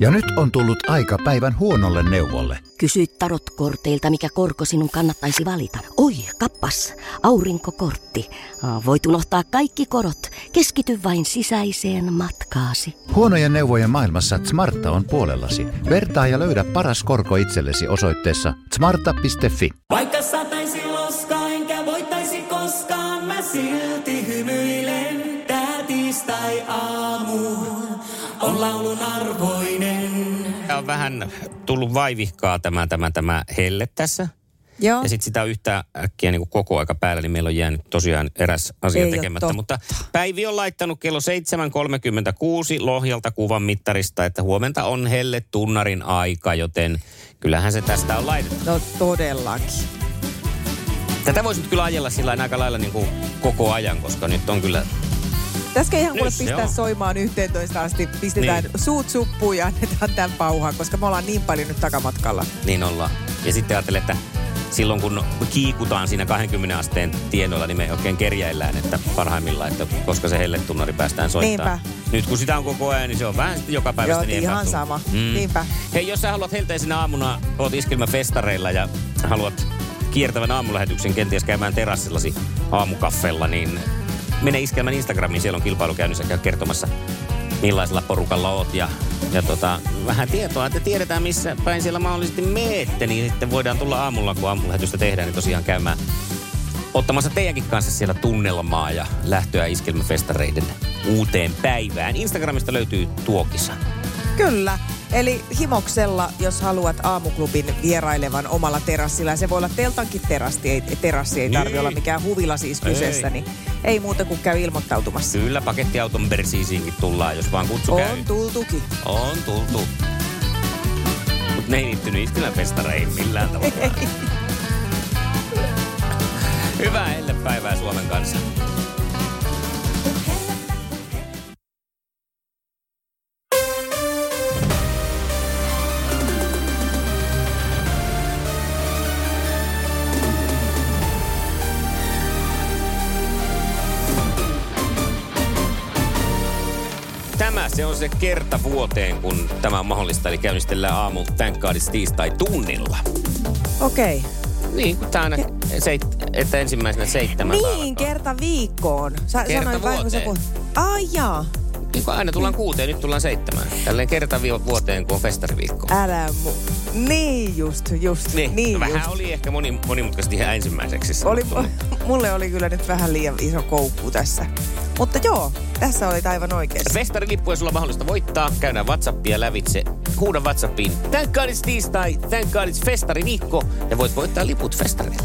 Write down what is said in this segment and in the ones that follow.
Ja nyt on tullut aika päivän huonolle neuvolle. Kysy tarotkorteilta, mikä korko sinun kannattaisi valita. Oi, kappas, aurinkokortti. Voit unohtaa kaikki korot. Keskity vain sisäiseen matkaasi. Huonojen neuvojen maailmassa Smarta on puolellasi. Vertaa ja löydä paras korko itsellesi osoitteessa smarta.fi. Vaikka sataisi loskaa, enkä voittaisi koskaan, mä silti hymyilen. Tää tiistai-aamu on laulun arvoinen. On vähän tullut vaivihkaa tämä, tämä, tämä helle tässä. Joo. Ja sitten sitä on yhtä äkkiä niin kuin koko aika päällä, niin meillä on jäänyt tosiaan eräs asia Ei tekemättä. Mutta Päivi on laittanut kello 7.36 Lohjalta kuvan mittarista, että huomenta on helle tunnarin aika, joten kyllähän se tästä on laitettu. No todellakin. Tätä voisi nyt kyllä ajella sillä aika lailla niin kuin koko ajan, koska nyt on kyllä... Tästä ihan kuule pistää on. soimaan 11 asti. Pistetään Niin. suut suppuun ja annetaan tämän pauhaa, koska me ollaan niin paljon nyt takamatkalla. Niin ollaan. Ja sitten ajattelen, että silloin kun kiikutaan siinä 20 asteen tienoilla, niin me oikein kerjäillään, että parhaimmillaan, että koska se helletunnari päästään soittamaan. Niinpä. Nyt kun sitä on koko ajan, niin se on vähän joka päivä Joo, niin ihan sama. Niinpä. Hei, jos sä haluat helteisenä aamuna, oot iskelmäfestareilla ja haluat kiertävän aamulähetyksen kenties käymään terassillasi aamukaffella, niin mene Iskelmän Instagramiin, siellä on kilpailu käynnissä, käy kertomassa millaisella porukalla oot ja, ja tota, vähän tietoa, että tiedetään missä päin siellä mahdollisesti meette, niin sitten voidaan tulla aamulla, kun aamulähetystä tehdään, niin tosiaan käymään ottamassa teidänkin kanssa siellä tunnelmaa ja lähtöä iskelmäfestareiden uuteen päivään. Instagramista löytyy tuo kisa. Kyllä. Eli himoksella, jos haluat aamuklubin vierailevan omalla terassilla, ja se voi olla teltankin terassi, ei, terassi ei tarvi Niin. olla mikään huvila siis kyseessä, Ei. niin ei muuta kuin käy ilmoittautumassa. Kyllä pakettiauton persiisiinkin tullaan, jos vaan kutsu käy. On tultukin. On tultu. Mut ne ei liittynyt Iskelän festareihin millään tavalla. Hyvää hellepäivää Suomen kanssa. Tämä se on se kerta vuoteen, kun tämä on mahdollista. Eli käynnistellään aamu Thank tiistai tunnilla. Okei. Okay. Niin, kun tämä on seit, että ensimmäisenä seitsemän Niin, kerta viikkoon. Sä Kerta kun sä vuoteen. puhut. Ai jaa. Niin kun aina tullaan kuuteen, nyt tullaan seitsemään. Tälleen kerta vuoteen, kun on festariviikko. Älä mu... Niin just, just. Niin, niin no vähän just. oli ehkä moni, monimutkaisesti ihan ensimmäiseksi. Oli, mulle oli kyllä nyt vähän liian iso koukku tässä. Mutta joo, tässä olit aivan oikeassa. Festarilippuja sulla on mahdollista voittaa. Käydään Whatsappia lävitse. Huuda Whatsappiin. Thank God it's tiistai, thank God it's festariviikko. Ja voit voittaa liput festarille.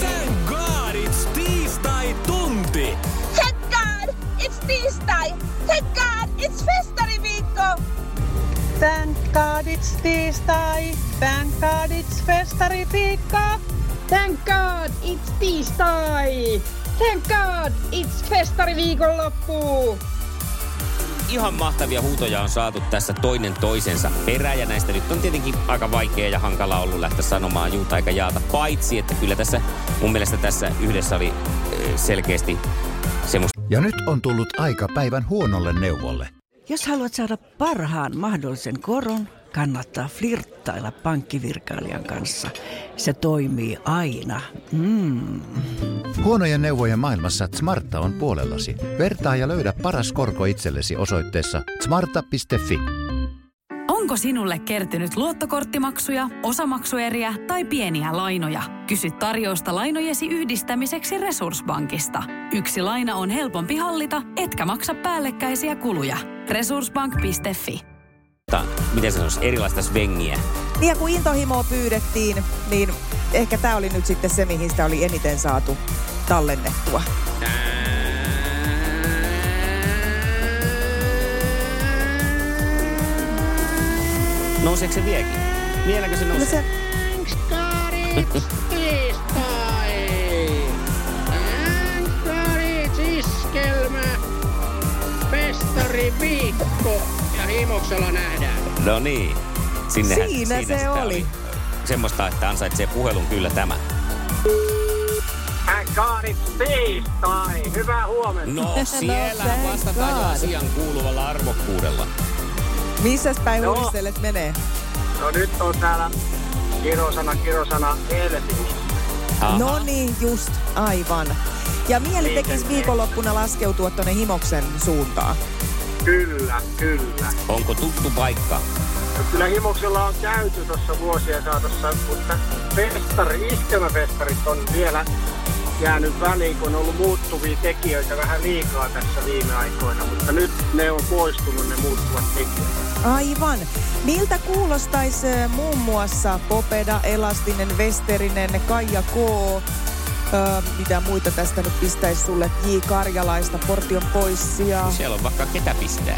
Thank God it's tiistai tunti. Thank God, it's tiistai. Thank God, it's festariviikko. Thank God it's tiistai. Thank God it's festariviikko. Thank God, it's tiistai. Thank God, it's festariviikonloppu. Ihan mahtavia huutoja on saatu tässä toinen toisensa perään ja näistä nyt on tietenkin aika vaikea ja hankala ollut lähteä sanomaan juuta eikä jaata. Paitsi, että kyllä tässä mun mielestä tässä yhdessä oli selkeästi semmoista Ja nyt on tullut aika päivän huonolle neuvolle. Jos haluat saada parhaan mahdollisen koron, kannattaa flirttailla pankkivirkailijan kanssa. Se toimii aina. Mm. Huonojen neuvojen maailmassa Smarta on puolellasi. Vertaa ja löydä paras korko itsellesi osoitteessa smarta.fi. Onko sinulle kertynyt luottokorttimaksuja, osamaksueriä tai pieniä lainoja? Kysy tarjousta lainojesi yhdistämiseksi Resurssbankista. Yksi laina on helpompi hallita, etkä maksa päällekkäisiä kuluja. Resurssbank.fi miten se sanoisi, erilaista svengiä. Niin ja kun intohimoa pyydettiin, niin ehkä tämä oli nyt sitten se, mihin sitä oli eniten saatu tallennettua. Nouseeko se vieläkin? Vieläkö se No nousee? se, Festariviikko. Ja himoksella nähdään. No niin. Sinnehän, Siinä se sitä oli. Semmoista, että ansaitsee puhelun kyllä tämä. Thank tiistai. Hyvää huomenta. No siellä thank vastataan jo God. asian kuuluvalla arvokkuudella. Missäs päin Joo. huvistelet menee? No nyt on täällä kirosana, kirosana Helsingissä. No niin, just, aivan. Ja mieli tekisi Liikenteen. viikonloppuna laskeutua tuonne Himoksen suuntaan. Kyllä, kyllä. Onko tuttu paikka? No kyllä Himoksella on käyty tuossa vuosien saatossa, mutta festari, iskelmäfestarit on vielä jäänyt väliin, kun on ollut muuttuvia tekijöitä vähän liikaa tässä viime aikoina, mutta nyt ne on poistunut ne muuttuvat tekijät. Aivan. Miltä kuulostaisi äh, muun muassa Popeda, Elastinen, Westerinen, Kaija K. Öö, mitä muita tästä nyt pistäisi sulle? J. Karjalaista, Portion pois ja... Siellä on vaikka ketä pistää.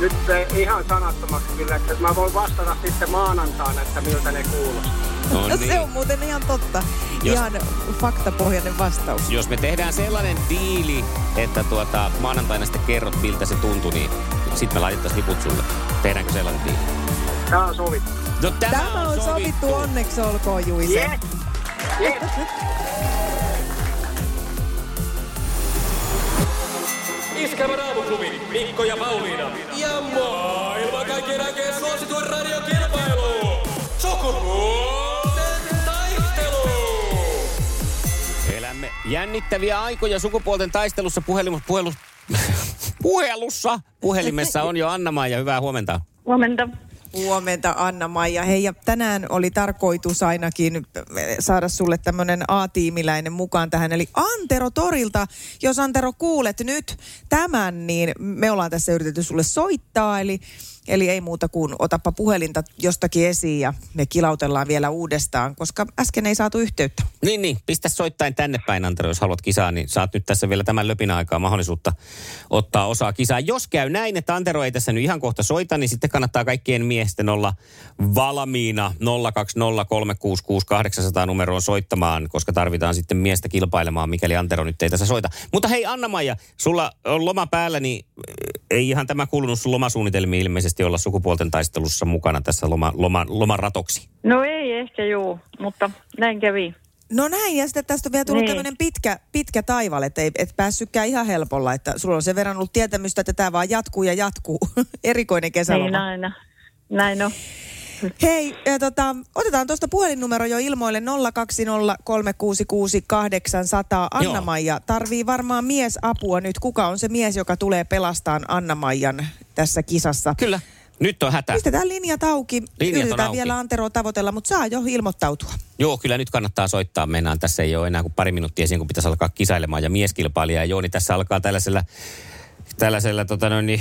Nyt se ihan sanattomaksi kyllä, että mä voin vastata sitten maanantaina, että miltä ne kuulostaa. No No, niin. se on muuten ihan totta. Jos- Ihan faktapohjainen vastaus. Jos me tehdään sellainen diili, että tuota, maanantaina sitten kerrot, miltä se tuntui, niin sitten me laitettaisiin liput sulle. Tehdäänkö sellainen diili? Tää on sovittu. No tämä, Tämä on sovittu, onneksi olkoon Juise. Yes! Yes! Iskelmän aamuklubi, Mikko ja Pauliina. Ja maailman kaikkien aikeen suosituen radiokilpailu. Sukupuolten taistelu. Elämme jännittäviä aikoja sukupuolten taistelussa puhelimus, puhelus, puhelussa. Puhelimessa on jo anna ja hyvää huomenta. Huomenta. Huomenta Anna-Maija. Hei, ja tänään oli tarkoitus ainakin saada sulle tämmöinen A-tiimiläinen mukaan tähän. Eli Antero Torilta, jos Antero kuulet nyt tämän, niin me ollaan tässä yritetty sulle soittaa. Eli, eli ei muuta kuin otappa puhelinta jostakin esiin ja me kilautellaan vielä uudestaan, koska äsken ei saatu yhteyttä. Niin, niin. Pistä soittain tänne päin, Antero, jos haluat kisaa, niin saat nyt tässä vielä tämän löpin aikaa mahdollisuutta ottaa osaa kisaa. Jos käy näin, että Antero ei tässä nyt ihan kohta soita, niin sitten kannattaa kaikkien miesten olla valmiina 020366800 numeroon soittamaan, koska tarvitaan sitten miestä kilpailemaan, mikäli Antero nyt ei tässä soita. Mutta hei Anna-Maija, sulla on loma päällä, niin ei ihan tämä kuulunut sun lomasuunnitelmiin ilmeisesti olla sukupuolten taistelussa mukana tässä loma, loma, lomaratoksi. No ei ehkä juu, mutta näin kävi. No näin, ja sitten tästä on vielä tullut Niin. tämmöinen pitkä, pitkä taival, että ei et päässytkään ihan helpolla, että sulla on sen verran ollut tietämystä, että tämä vaan jatkuu ja jatkuu. Erikoinen kesäloma. Niin aina. Näin on. Hei, ja tota, otetaan tuosta puhelinnumero jo ilmoille 020366800. Anna-Maija tarvii varmaan miesapua nyt. Kuka on se mies, joka tulee pelastamaan Anna-Maijan tässä kisassa? Kyllä. Nyt on hätä. Pistetään linjat auki. Linjat Yritetään auki. vielä Anteroa tavoitella, mutta saa jo ilmoittautua. Joo, kyllä nyt kannattaa soittaa. Mennään tässä ei ole enää kuin pari minuuttia siihen, kun pitäisi alkaa kisailemaan. Ja mieskilpailija Jooni tässä alkaa tällaisella, tällaisella tota noin, niin,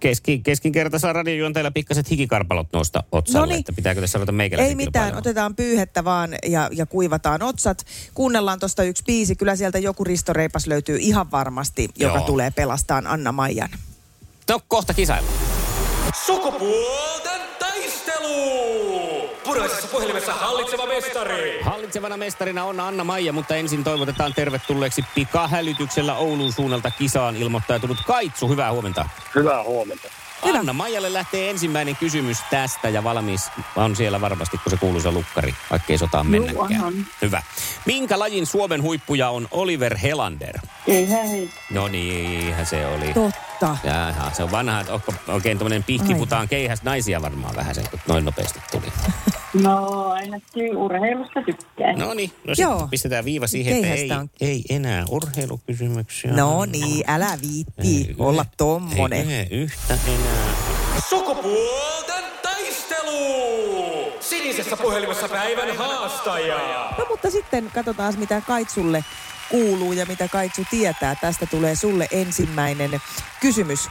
keski, keskinkertaisella radiojuonteella pikkaset hikikarpalot nousta otsalle. Noniin. Että pitääkö tässä ruveta meikäläisen Ei mitään, otetaan pyyhettä vaan ja, ja kuivataan otsat. Kuunnellaan tuosta yksi biisi. Kyllä sieltä joku Risto Reipas löytyy ihan varmasti, joka Joo. tulee pelastaan Anna-Maijan. No kohta kisailla. Sukupuolten taistelu. Puraisessa puhelimessa hallitseva mestari. Hallitsevana mestarina on Anna-Maija, mutta ensin toivotetaan tervetulleeksi pikahälytyksellä Oulun suunnalta kisaan ilmoittautunut Kaitsu. Hyvää huomenta. Hyvää huomenta. Anna Maijalle lähtee ensimmäinen kysymys tästä ja valmis on siellä varmasti, kun se kuuluisa lukkari, vaikkei sotaan mennäkään. Hyvä. Minkä lajin Suomen huippuja on Oliver Helander? Ei hei. No niinhän se oli. Totta. Jaha, se on vanha, että oikein tämmöinen pihkiputaan keihäs naisia varmaan vähän sen, kun noin nopeasti tuli. No ainakin urheilusta tykkään. No niin, no Joo. sitten pistetään viiva siihen, että ei, on. ei enää urheilukysymyksiä. No niin, älä viitti Ei, olla Ei tommonen. enää yhtä enää. Sukupuolten taistelu. Sinisessä puhelimessa päivän haastaja. No mutta sitten katsotaan, mitä Kaitsulle kuuluu ja mitä Kaitsu tietää. Tästä tulee sulle ensimmäinen kysymys.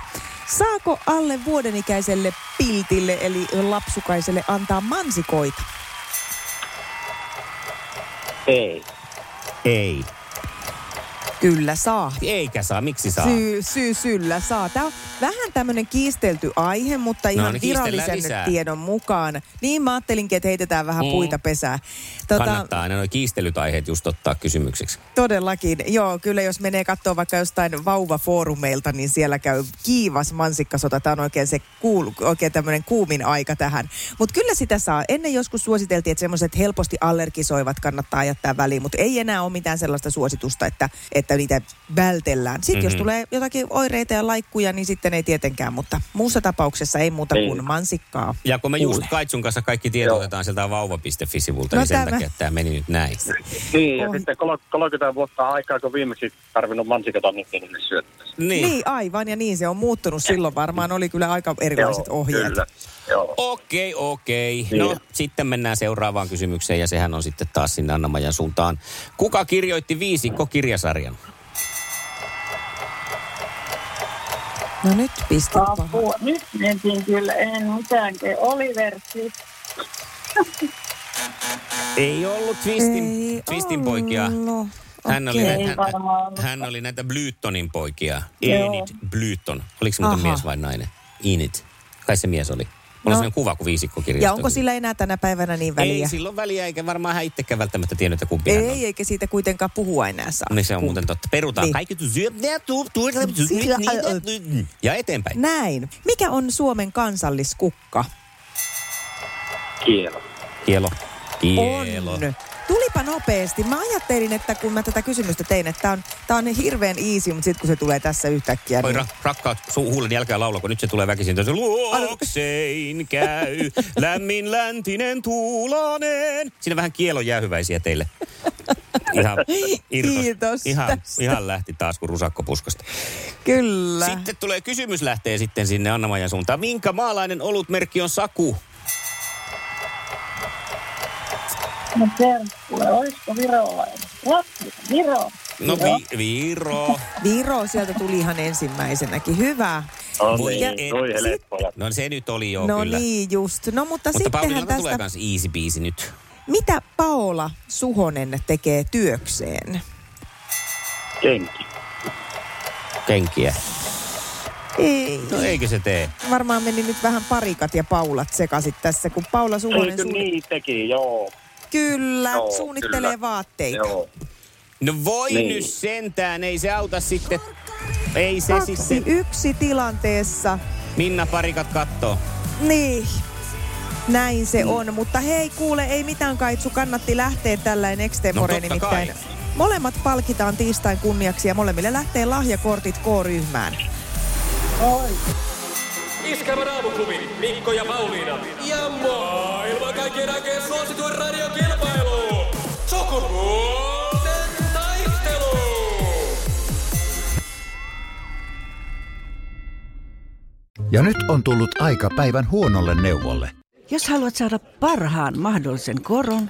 Saako alle vuodenikäiselle piltille eli lapsukaiselle antaa mansikoita? Ei. Ei. Kyllä saa. Eikä saa, miksi saa? Syy, syy syllä saa. Tämä on vähän tämmöinen kiistelty aihe, mutta ihan niin, kiistellään virallisen lisää. tiedon mukaan. Niin mä ajattelinkin, että heitetään vähän Mm. puita pesää. Tota, Kannattaa aina nuo kiistelyt aiheet just ottaa kysymykseksi. Todellakin. Joo, kyllä jos menee katsoa vaikka jostain vauvafoorumeilta, niin siellä käy kiivas mansikkasota. Tämä on oikein, se kuul, oikein tämmöinen kuumin aika tähän. Mutta kyllä sitä saa. Ennen joskus suositeltiin, että semmoiset helposti allergisoivat kannattaa jättää väliin, mutta ei enää ole mitään sellaista suositusta, että, että niitä vältellään. Sitten mm-hmm. jos Mhm. tulee jotakin oireita ja laikkuja, niin sitten ei tietenkään, mutta muussa tapauksessa ei muuta Niin. kuin mansikkaa. Ja kun me just kuule. Kaitsun kanssa kaikki tiedot otetaan sieltä vauva.fi-sivulta, No niin sen takia tämä meni nyt näin. Niin, ja sitten kol- 30 vuotta aikaa, kun viimeksi tarvinnut mansikata, niin niille syöttää. Niin. niin, aivan, ja niin se on muuttunut silloin. Varmaan oli kyllä aika erilaiset Joo, ohjeet. Kyllä. Joo. Okei, okei. Niin. No, sitten mennään seuraavaan kysymykseen ja sehän on sitten taas sinne Anna-Majan suuntaan. Kuka kirjoitti viisikko-kirjasarjan? No nyt pistit. Apua. Nyt mentiin kyllä, en mitään. Oliver. Ei ollut Twistin, Ei Twistin poikia. ollut. Hän oli, Okei. näitä, ollut. hän oli näitä Blytonin poikia. Enid Blyton. Oliko se muuten Aha. mies vai nainen? Enid. Kai se mies oli. Mulla on No. sellainen kuva kuin viisikko Ja onko sillä enää tänä päivänä niin väliä? Ei silloin väliä, eikä varmaan hän itsekään välttämättä tiennyt, että kumpi hän on. Ei, eikä siitä kuitenkaan puhua enää saa. Niin se on muuten totta. Perutaan Niin. kaikki. Ja eteenpäin. Näin. Mikä on Suomen kansalliskukka? Kielo. Kielo. Kielo. On. Tulipa nopeasti. Mä ajattelin, että kun mä tätä kysymystä tein, että tää on, tää on hirveän easy, mutta sitten kun se tulee tässä yhtäkkiä, Oi niin... ra- rakkaat su- huulen jälkeen laula, kun nyt se tulee väkisin. Tässä luoksein käy lämmin läntinen tuulanen. Siinä vähän kielon jäähyväisiä teille. Ihan, irtos. Kiitos ihan, tästä. ihan lähti taas kuin rusakko puskasta. Kyllä. Sitten tulee kysymys lähtee sitten sinne Anna-Majan suuntaan. Minkä maalainen olutmerkki on Saku? No terkkule, olisiko virolainen? Viro. No vi- Viro. Viro sieltä tuli ihan ensimmäisenäkin. Hyvä. No niin, et- toi helppoja. No se nyt oli jo no kyllä. niin just. No mutta, Mutta sittenhän Pauliinalta tulee tästä... kans easy biisi nyt. Mitä Paola Suhonen tekee työkseen? Kenki. Kenkiä. Ei. No eikö se tee? Varmaan meni nyt vähän parikat ja Paulat sekasit tässä, kun Paula Suhonen Eikö niin teki, joo. Kyllä, Joo, suunnittelee kyllä. vaatteita. Joo. No voi Niin. nyt sentään, ei se auta sitten. Ei se Kaksi, sitten. yksi tilanteessa. Minna parikat kattoo. Niin. Näin se Mm. on, mutta hei kuule, ei mitään kaitsu, kannatti lähteä tällainen extempore No nimittäin. kai. Molemmat palkitaan tiistain kunniaksi ja molemmille lähtee lahjakortit K-ryhmään. Oi. Iskävä raamuklubi, Mikko ja Pauliina. Ja maailman kaikkien aikeen suosituen radiokilpailu. Sukupuolten taistelu. Ja nyt on tullut aika päivän huonolle neuvolle. Jos haluat saada parhaan mahdollisen koron,